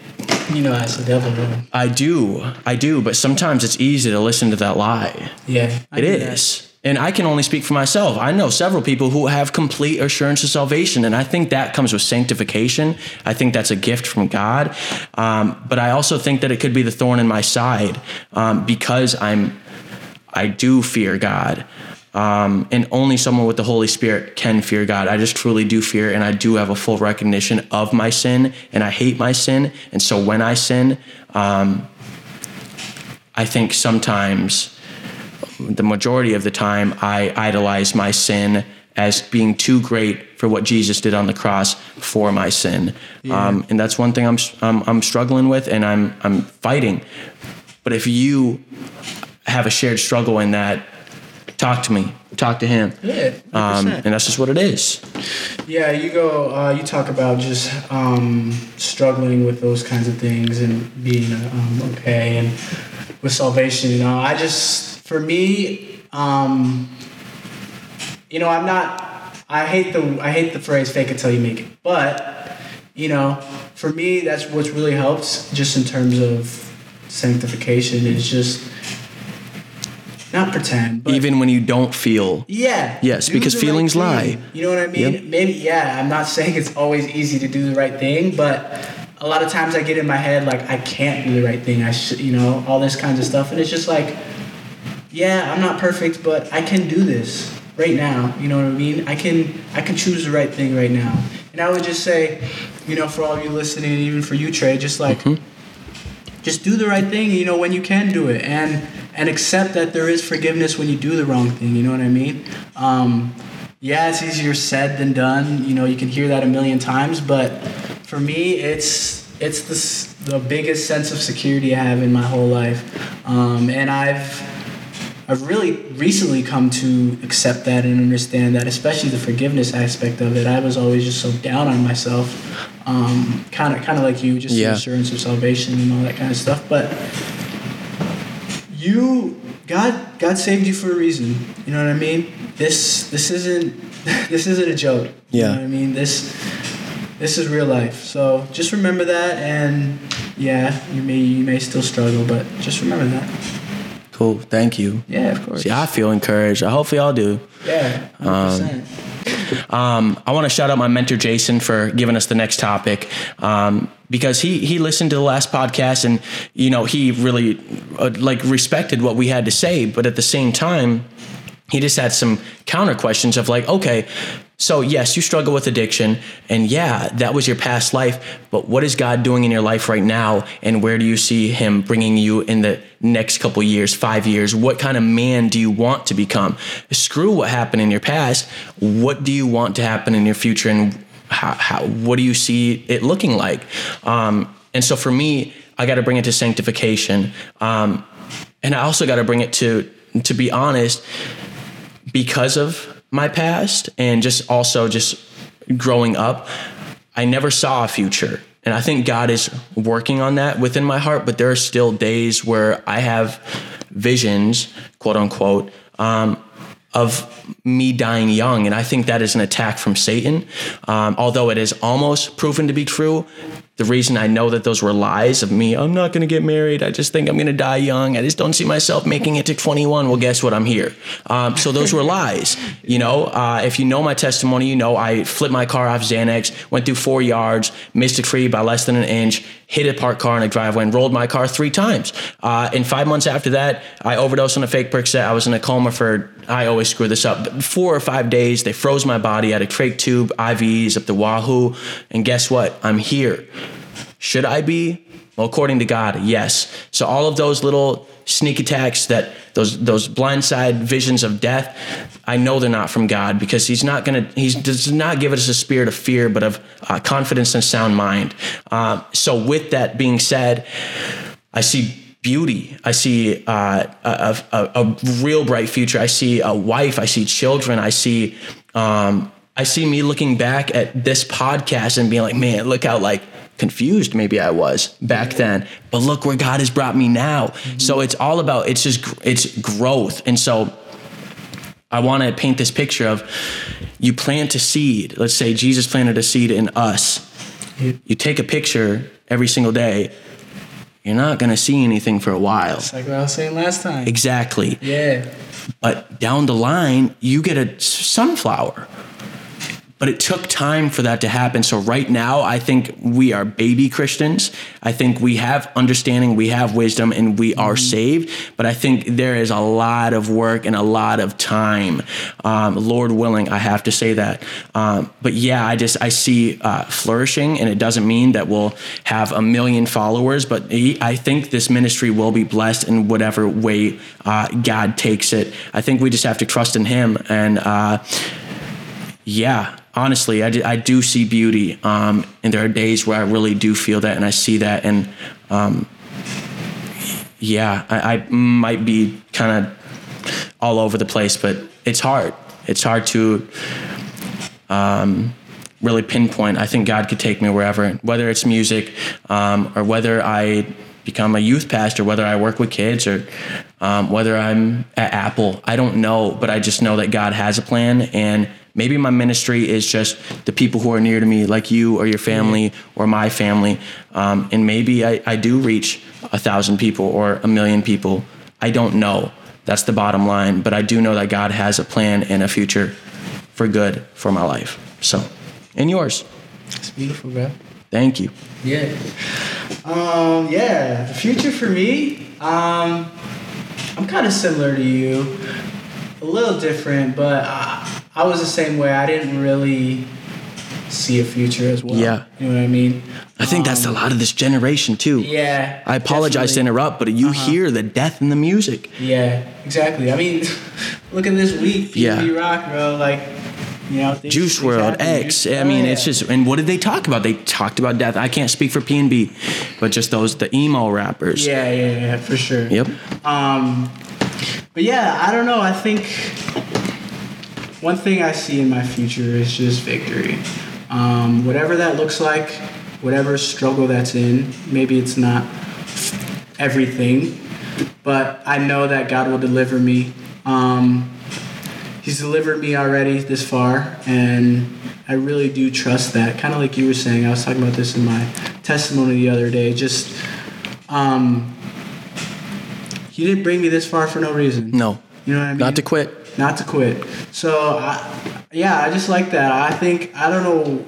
you know, that's the devil. Bro. I do, I do, but sometimes it's easy to listen to that lie. Yeah, I It that. And I can only speak for myself. I know several people who have complete assurance of salvation, and I think that comes with sanctification. I think that's a gift from God. Um, but I also think that it could be the thorn in my side um, because I'm, I do fear God. Um, and only someone with the Holy Spirit can fear God. I just truly do fear, and I do have a full recognition of my sin, and I hate my sin. And so when I sin, um, I think sometimes the majority of the time I idolize my sin as being too great for what Jesus did on the cross for my sin. Um, and that's one thing I'm, I'm, I'm struggling with and I'm, I'm fighting. But if you have a shared struggle in that, talk to me, talk to him. Yeah, Um, and that's just what it is. Yeah, you go. Uh, you talk about just um, struggling with those kinds of things and being um, okay and with salvation. You know, I just for me, um, you know, I'm not. I hate the I hate the phrase "fake it till you make it," but you know, for me, that's what's really helped. Just in terms of sanctification, is just not pretend, but Even when you don't feel. yeah. Yes, because the right feelings lie. You know what I mean? Yep. Maybe yeah, I'm not saying it's always easy to do the right thing, but a lot of times I get in my head like I can't do the right thing. I should, you know, all this kinds of stuff and it's just like yeah, I'm not perfect, but I can do this right now. You know what I mean? I can I can choose the right thing right now. And I would just say, you know, for all of you listening, even for you, Trey, just like just do the right thing you know when you can do it and and accept that there is forgiveness when you do the wrong thing you know what i mean um, yeah it's easier said than done you know you can hear that a million times but for me it's it's the, the biggest sense of security i have in my whole life um, and i've I've really recently come to accept that and understand that, especially the forgiveness aspect of it. I was always just so down on myself, kind of, kind of like you, just Yeah. the assurance of salvation and all that kind of stuff. But you, God, God saved you for a reason. You know what I mean? This, this isn't, this isn't a joke. You Yeah. know what I mean? This, this is real life. So just remember that, and yeah, you may, you may still struggle, but just remember that. Cool. Thank you. Yeah, of course. See, I feel encouraged. I hopefully y'all do. Yeah, 100%. Um, I want to shout out my mentor Jason for giving us the next topic um, because he he listened to the last podcast and you know he really uh, like respected what we had to say, but at the same time, he just had some counter questions of like, okay, so yes, you struggle with addiction, and yeah, that was your past life, but what is God doing in your life right now, and where do you see Him bringing you in the next couple years, five years? What kind of man do you want to become? Screw what happened in your past. What do you want to happen in your future, and how, how what do you see it looking like? Um, and so for me, I got to bring it to sanctification, um, and I also got to bring it to to be honest because of my past and just also just growing up, I never saw a future. And I think God is working on that within my heart, but there are still days where I have visions, quote unquote, um, of me dying young. And I think that is an attack from Satan. Um, although it is almost proven to be true, the reason I know that those were lies of me, I'm not going to get married. I just think I'm going to die young. I just don't see myself making it to 21. Well, guess what? I'm here. Um, so those were lies. You know, uh, if you know my testimony, you know I flipped my car off Xanax, went through four yards, missed a tree by less than an inch, hit a parked car in a driveway, and rolled my car three times. Uh, and five months after that, I overdosed on a fake Percocet. I was in a coma for, I always screw this up, but four or five days. They froze my body. I had a trach tube, IVs up the wahoo. And guess what? I'm here. Should I be? Well, according to God, yes. So all of those little sneak attacks that those those blindside visions of death, I know they're not from God because He's not gonna He does not give us a spirit of fear, but of uh, confidence and sound mind. Um, so with that being said, I see beauty. I see uh, a, a, a real bright future. I see a wife. I see children. I see. Um, I see me looking back at this podcast and being like, man, look how like confused maybe I was back then, but look where God has brought me now. Mm-hmm. So it's all about it's just it's growth. And so I want to paint this picture of you plant a seed. Let's say Jesus planted a seed in us. You take a picture every single day. You're not going to see anything for a while. It's like what I was saying last time. Exactly. Yeah. But down the line, you get a sunflower but it took time for that to happen. So right now, I think we are baby Christians. I think we have understanding, we have wisdom, and we are saved. But I think there is a lot of work and a lot of time. Um, Lord willing, I have to say that. Um, but yeah, I just I see uh, flourishing, and it doesn't mean that we'll have a million followers, but I think this ministry will be blessed in whatever way uh, God takes it. I think we just have to trust in Him and. Uh, yeah, honestly, I do, I do see beauty. Um, and there are days where I really do feel that and I see that. And um, yeah, I, I might be kind of all over the place, but it's hard. It's hard to um, really pinpoint. I think God could take me wherever, whether it's music um, or whether I become a youth pastor, whether I work with kids or um, whether I'm at Apple. I don't know, but I just know that God has a plan and Maybe my ministry is just the people who are near to me, like you or your family or my family. Um, and maybe I, I do reach a thousand people or a million people. I don't know. That's the bottom line. But I do know that God has a plan and a future for good for my life. So, and yours. It's beautiful, bro. Thank you. Yeah. Um, yeah, the future for me, um, I'm kind of similar to you. A little different, but I, I was the same way. I didn't really see a future as well. Yeah. You know what I mean? I think that's a Um, lot of this generation too. Yeah. I apologize definitely. to interrupt, but you Uh-huh. hear the death in the music. Yeah, exactly. I mean, look at this week. Yeah. PNB Rock, bro. Like, you know, things- Juice things World, happen. X. I Oh, mean, yeah. it's just. And what did they talk about? They talked about death. I can't speak for P and B, but just those the emo rappers. Yeah, yeah, yeah, for sure. Yep. Um, but yeah, I don't know. I think one thing I see in my future is just victory. Um, whatever that looks like, whatever struggle that's in, maybe it's not everything, but I know that God will deliver me. Um, he's delivered me already this far, and I really do trust that. Kind of like you were saying, I was talking about this in my testimony the other day. Just, um, he didn't bring me this far for no reason. No, You know what I mean? not to quit. Not to quit. So, I, yeah, I just like that. I think, I don't know,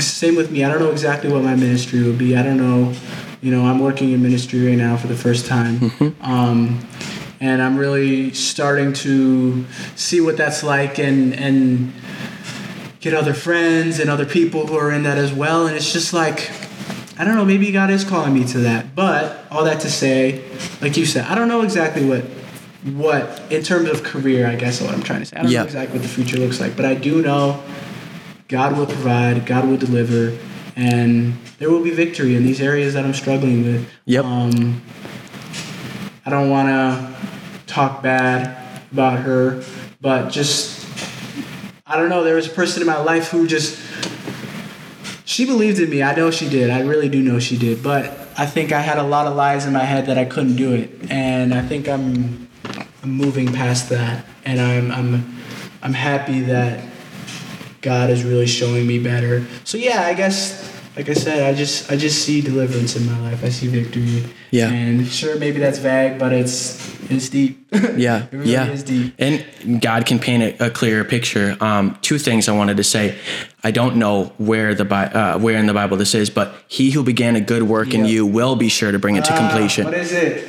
same with me. I don't know exactly what my ministry would be. I don't know, you know, I'm working in ministry right now for the first time. Um, and I'm really starting to see what that's like and, and get other friends and other people who are in that as well. And it's just like, I don't know, maybe God is calling me to that. But all that to say, like you said, I don't know exactly what what in terms of career, I guess is what I'm trying to say. I don't Yeah. know exactly what the future looks like, but I do know God will provide, God will deliver, and there will be victory in these areas that I'm struggling with. Yep. Um, I don't want to talk bad about her, but just I don't know. There was a person in my life who just she believed in me. I know she did. I really do know she did. But I think I had a lot of lies in my head that I couldn't do it, and I think I'm I'm moving past that, and I'm I'm I'm happy that God is really showing me better. So yeah, I guess like I said, I just I just see deliverance in my life. I see victory. Yeah. And sure, maybe that's vague, but it's it's deep. Yeah, it really yeah. is deep. And God can paint a, a clearer picture. Um, two things I wanted to say. I don't know where the uh, where in the Bible this is, but He who began a good work in you will be sure to bring it to Ah, completion. what is it?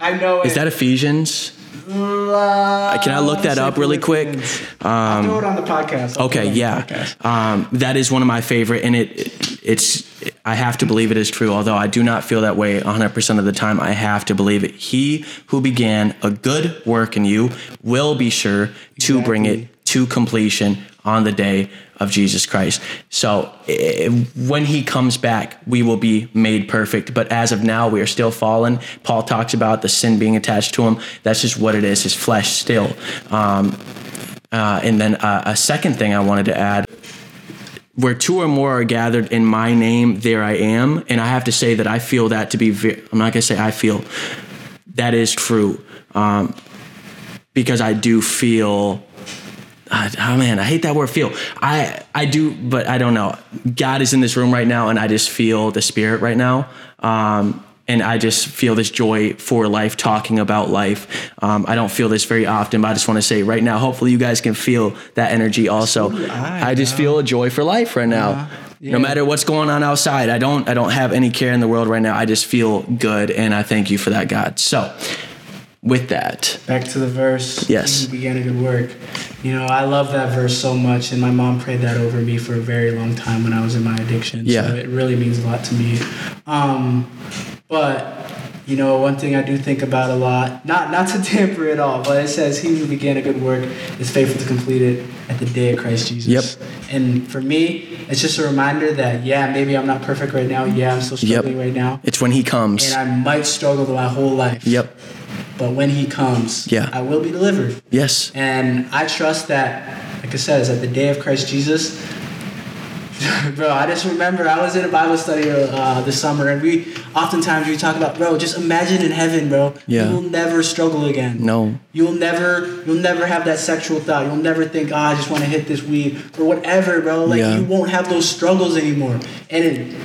I know it. is that Ephesians? Uh, Can I look that up really quick? I'll throw it on the podcast. I'll throw it Okay, on the yeah, podcast. um, that is one of my favorite, and it, it it's I have to believe it is true. Although I do not feel that way 100 percent of the time, I have to believe it. He who began a good work in you will be sure to bring it to completion on the day of Jesus Christ. So when he comes back, we will be made perfect. But as of now, we are still fallen. Paul talks about the sin being attached to him. That's just what it is. His flesh still. Um, uh, and then uh, a second thing I wanted to add where two or more are gathered in my name, there I am. And I have to say that I feel that to be, ve- I'm not going to say I feel, that is true. Um, because I do feel, uh, oh man, I hate that word feel. I, I do, but I don't know. God is in this room right now and I just feel the spirit right now. Um, and I just feel this joy for life, talking about life. Um, I don't feel this very often, but I just want to say right now, hopefully you guys can feel that energy also. I, I just feel a joy for life right now. yeah. No matter what's going on outside, I don't I don't have any care in the world right now. I just feel good and I thank you for that, God. So with that, Back to the verse. Yes. Began a good work. You know, I love that verse so much, and my mom prayed that over me for a very long time when I was in my addiction. Yeah. So it really means a lot to me. Um, but you know, one thing I do think about a lot, not not to tamper at all, but it says, "He who began a good work is faithful to complete it at the day of Christ Jesus." Yep. And for me, it's just a reminder that yeah, maybe I'm not perfect right now. Yeah, I'm still Yep. struggling right now, it's when he comes. and I might struggle my whole life. Yep. But when he comes, Yeah. I will be delivered. Yes. And I trust that, like I said, is at the day of Christ Jesus. bro, I just remember I was in a Bible study uh, this summer, and we oftentimes we talk about, bro, just imagine in heaven, bro. Yeah. You will never struggle again. No. You'll never, you'll never have that sexual thought. You'll never think, oh, I just want to hit this weed or whatever, bro. Like Yeah. you won't have those struggles anymore. And it,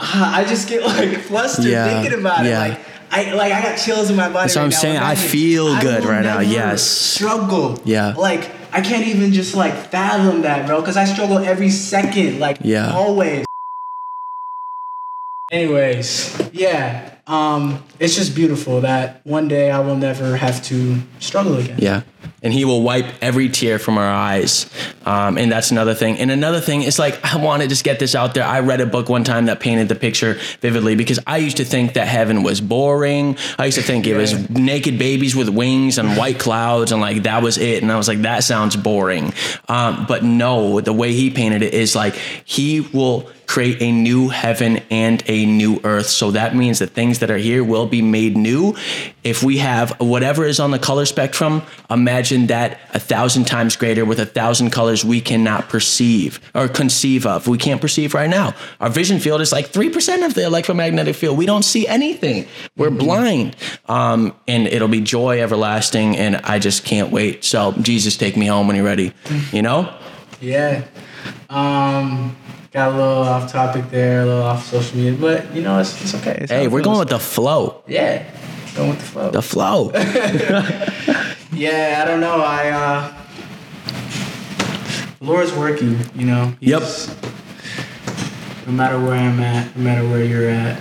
ah, I just get like flustered Yeah, thinking about it. Like I, like I got chills in my body. That's what I'm now. saying. I Imagine, feel I good right now. Yes. Struggle. Yeah. Like I can't even just like fathom that, bro. Because I struggle every second. Like Yeah. always. Anyways, yeah. Um, it's just beautiful that one day I will never have to struggle again. Yeah. And he will wipe every tear from our eyes. Um, and that's another thing. And another thing is like, I want to just get this out there. I read a book one time that painted the picture vividly because I used to think that heaven was boring. I used to think it was naked babies with wings and white clouds and like that was it. And I was like, that sounds boring. Um, but no, the way he painted it is like he will create a new heaven and a new earth. So that means that things that are here will be made new. If we have whatever is on the color spectrum, imagine that a thousand times greater with a thousand colors we cannot perceive or conceive of. We can't perceive right now. Our vision field is like 3% of the electromagnetic field. We don't see anything. We're blind. Um, and it'll be joy everlasting. And I just can't wait. So, Jesus, take me home when you're ready. You know? Yeah. Um, got a little off topic there, a little off social media, but you know, it's, it's okay. It's Hey, we're going with the flow. yeah, going with the flow. The flow. yeah, I don't know. I uh, the Lord's working. You know. Yep. No matter where I'm at, no matter where you're at,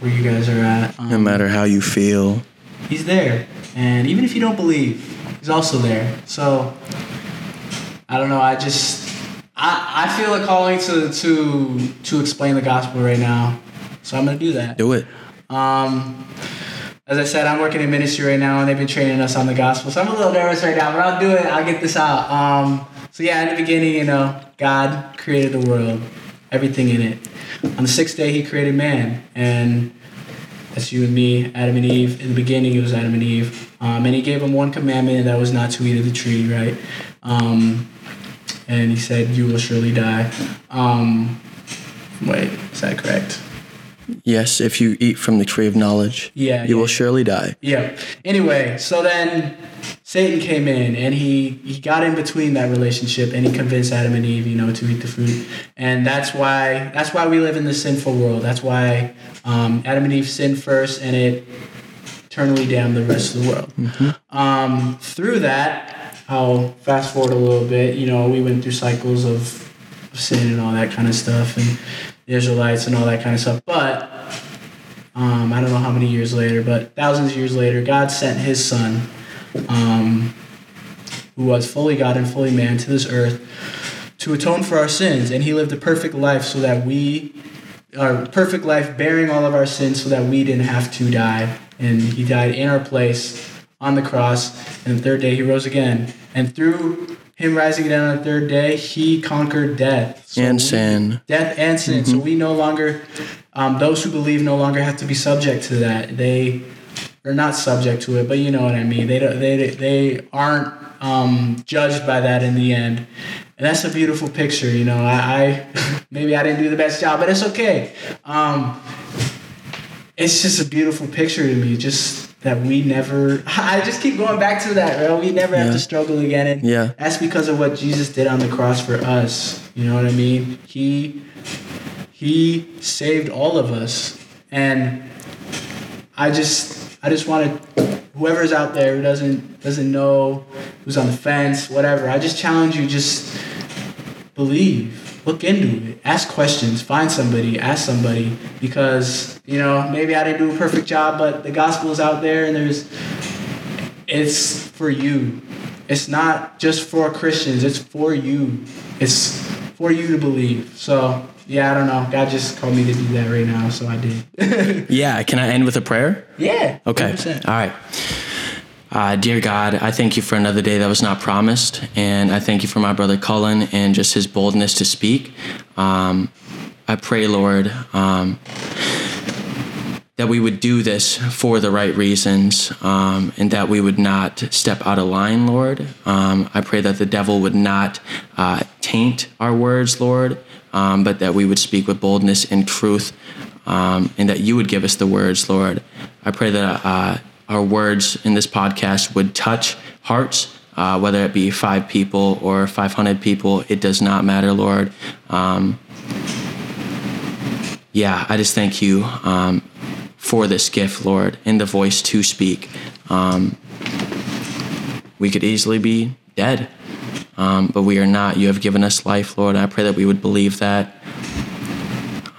where you guys are at, um, no matter how you feel. He's there, and even if you don't believe, He's also there. So I don't know. I just I, I feel a calling to to to explain the gospel right now. So I'm gonna do that. Do it. Um, as I said, I'm working in ministry right now, and they've been training us on the gospel. So I'm a little nervous right now, but I'll do it. I'll get this out. Um, so yeah, in the beginning, you know, God created the world, everything in it. On the sixth day, He created man, and that's you and me, Adam and Eve. In the beginning, it was Adam and Eve, um, and He gave them one commandment, and that was not to eat of the tree, right? Um, and He said, "You will surely die." Um, wait, is that correct? Yes, if you eat from the tree of knowledge, Yeah, you yeah, will surely die. Yeah. Anyway, so then Satan came in and he he got in between that relationship and he convinced Adam and Eve, you know, to eat the fruit. And that's why that's why we live in this sinful world. That's why um, Adam and Eve sinned first and it eternally damned the rest of the world. Um, through that, I'll fast forward a little bit. You know, we went through cycles of sin and all that kind of stuff, and the Israelites and all that kind of stuff. But um, I don't know how many years later, but thousands of years later, God sent His Son, um, who was fully God and fully man, to this earth to atone for our sins, and He lived a perfect life so that we, our perfect life, bearing all of our sins, so that we didn't have to die, and He died in our place on the cross, and the third day He rose again, and through Him rising again on the third day, He conquered death So And we- sin. death and sin. So we no longer, um, those who believe no longer have to be subject to that. They are not subject to it, but you know what I mean. They don't, they they aren't um, judged by that in the end, and that's a beautiful picture. You know, I, I maybe I didn't do the best job, but it's okay. Um, it's just a beautiful picture to me. Just that we never. I just keep going back to that, bro. We never have to struggle again, and Yeah. that's because of what Jesus did on the cross for us. You know what I mean? He he saved all of us, and I just I just wanted whoever's out there who doesn't doesn't know, who's on the fence, whatever. I just challenge you just believe, look into it, ask questions, find somebody, ask somebody, because you know maybe I didn't do a perfect job, but the gospel is out there, and there's it's for you. It's not just for Christians. It's for you. It's for you to believe. So yeah, I don't know. God just called me to do that right now, so I did. Yeah, can I end with a prayer? yeah. Okay. 100%. All right. Uh, dear God, I thank you for another day that was not promised. And I thank you for my brother Cullen and just his boldness to speak. Um, I pray, Lord, um, that we would do this for the right reasons um, and that we would not step out of line, Lord. Um, I pray that the devil would not uh, taint our words, Lord, um, but that we would speak with boldness and truth um, and that you would give us the words, Lord. I pray that uh, our words in this podcast would touch hearts. Uh, whether it be five people or 500 people, it does not matter, Lord. Um, yeah, I just thank you um, for this gift, Lord, and the voice to speak. Um, we could easily be dead, um, but we are not. You have given us life, Lord. I pray that we would believe that.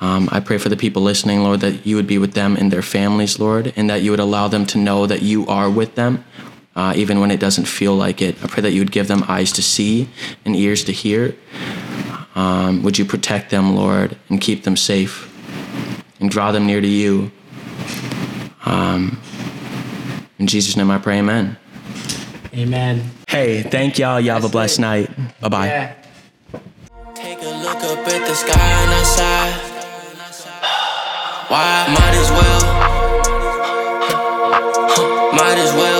Um, I pray for the people listening, Lord, that you would be with them and their families, Lord, and that you would allow them to know that you are with them, uh, even when it doesn't feel like it. I pray that you would give them eyes to see and ears to hear. Um, would you protect them, Lord, and keep them safe and draw them near to you? Um, in Jesus' name I pray, amen. Amen. Hey, thank y'all. Y'all have a blessed night. Bye bye. Yeah. Take a look up at the sky and outside. Why? Might as well. Might as well.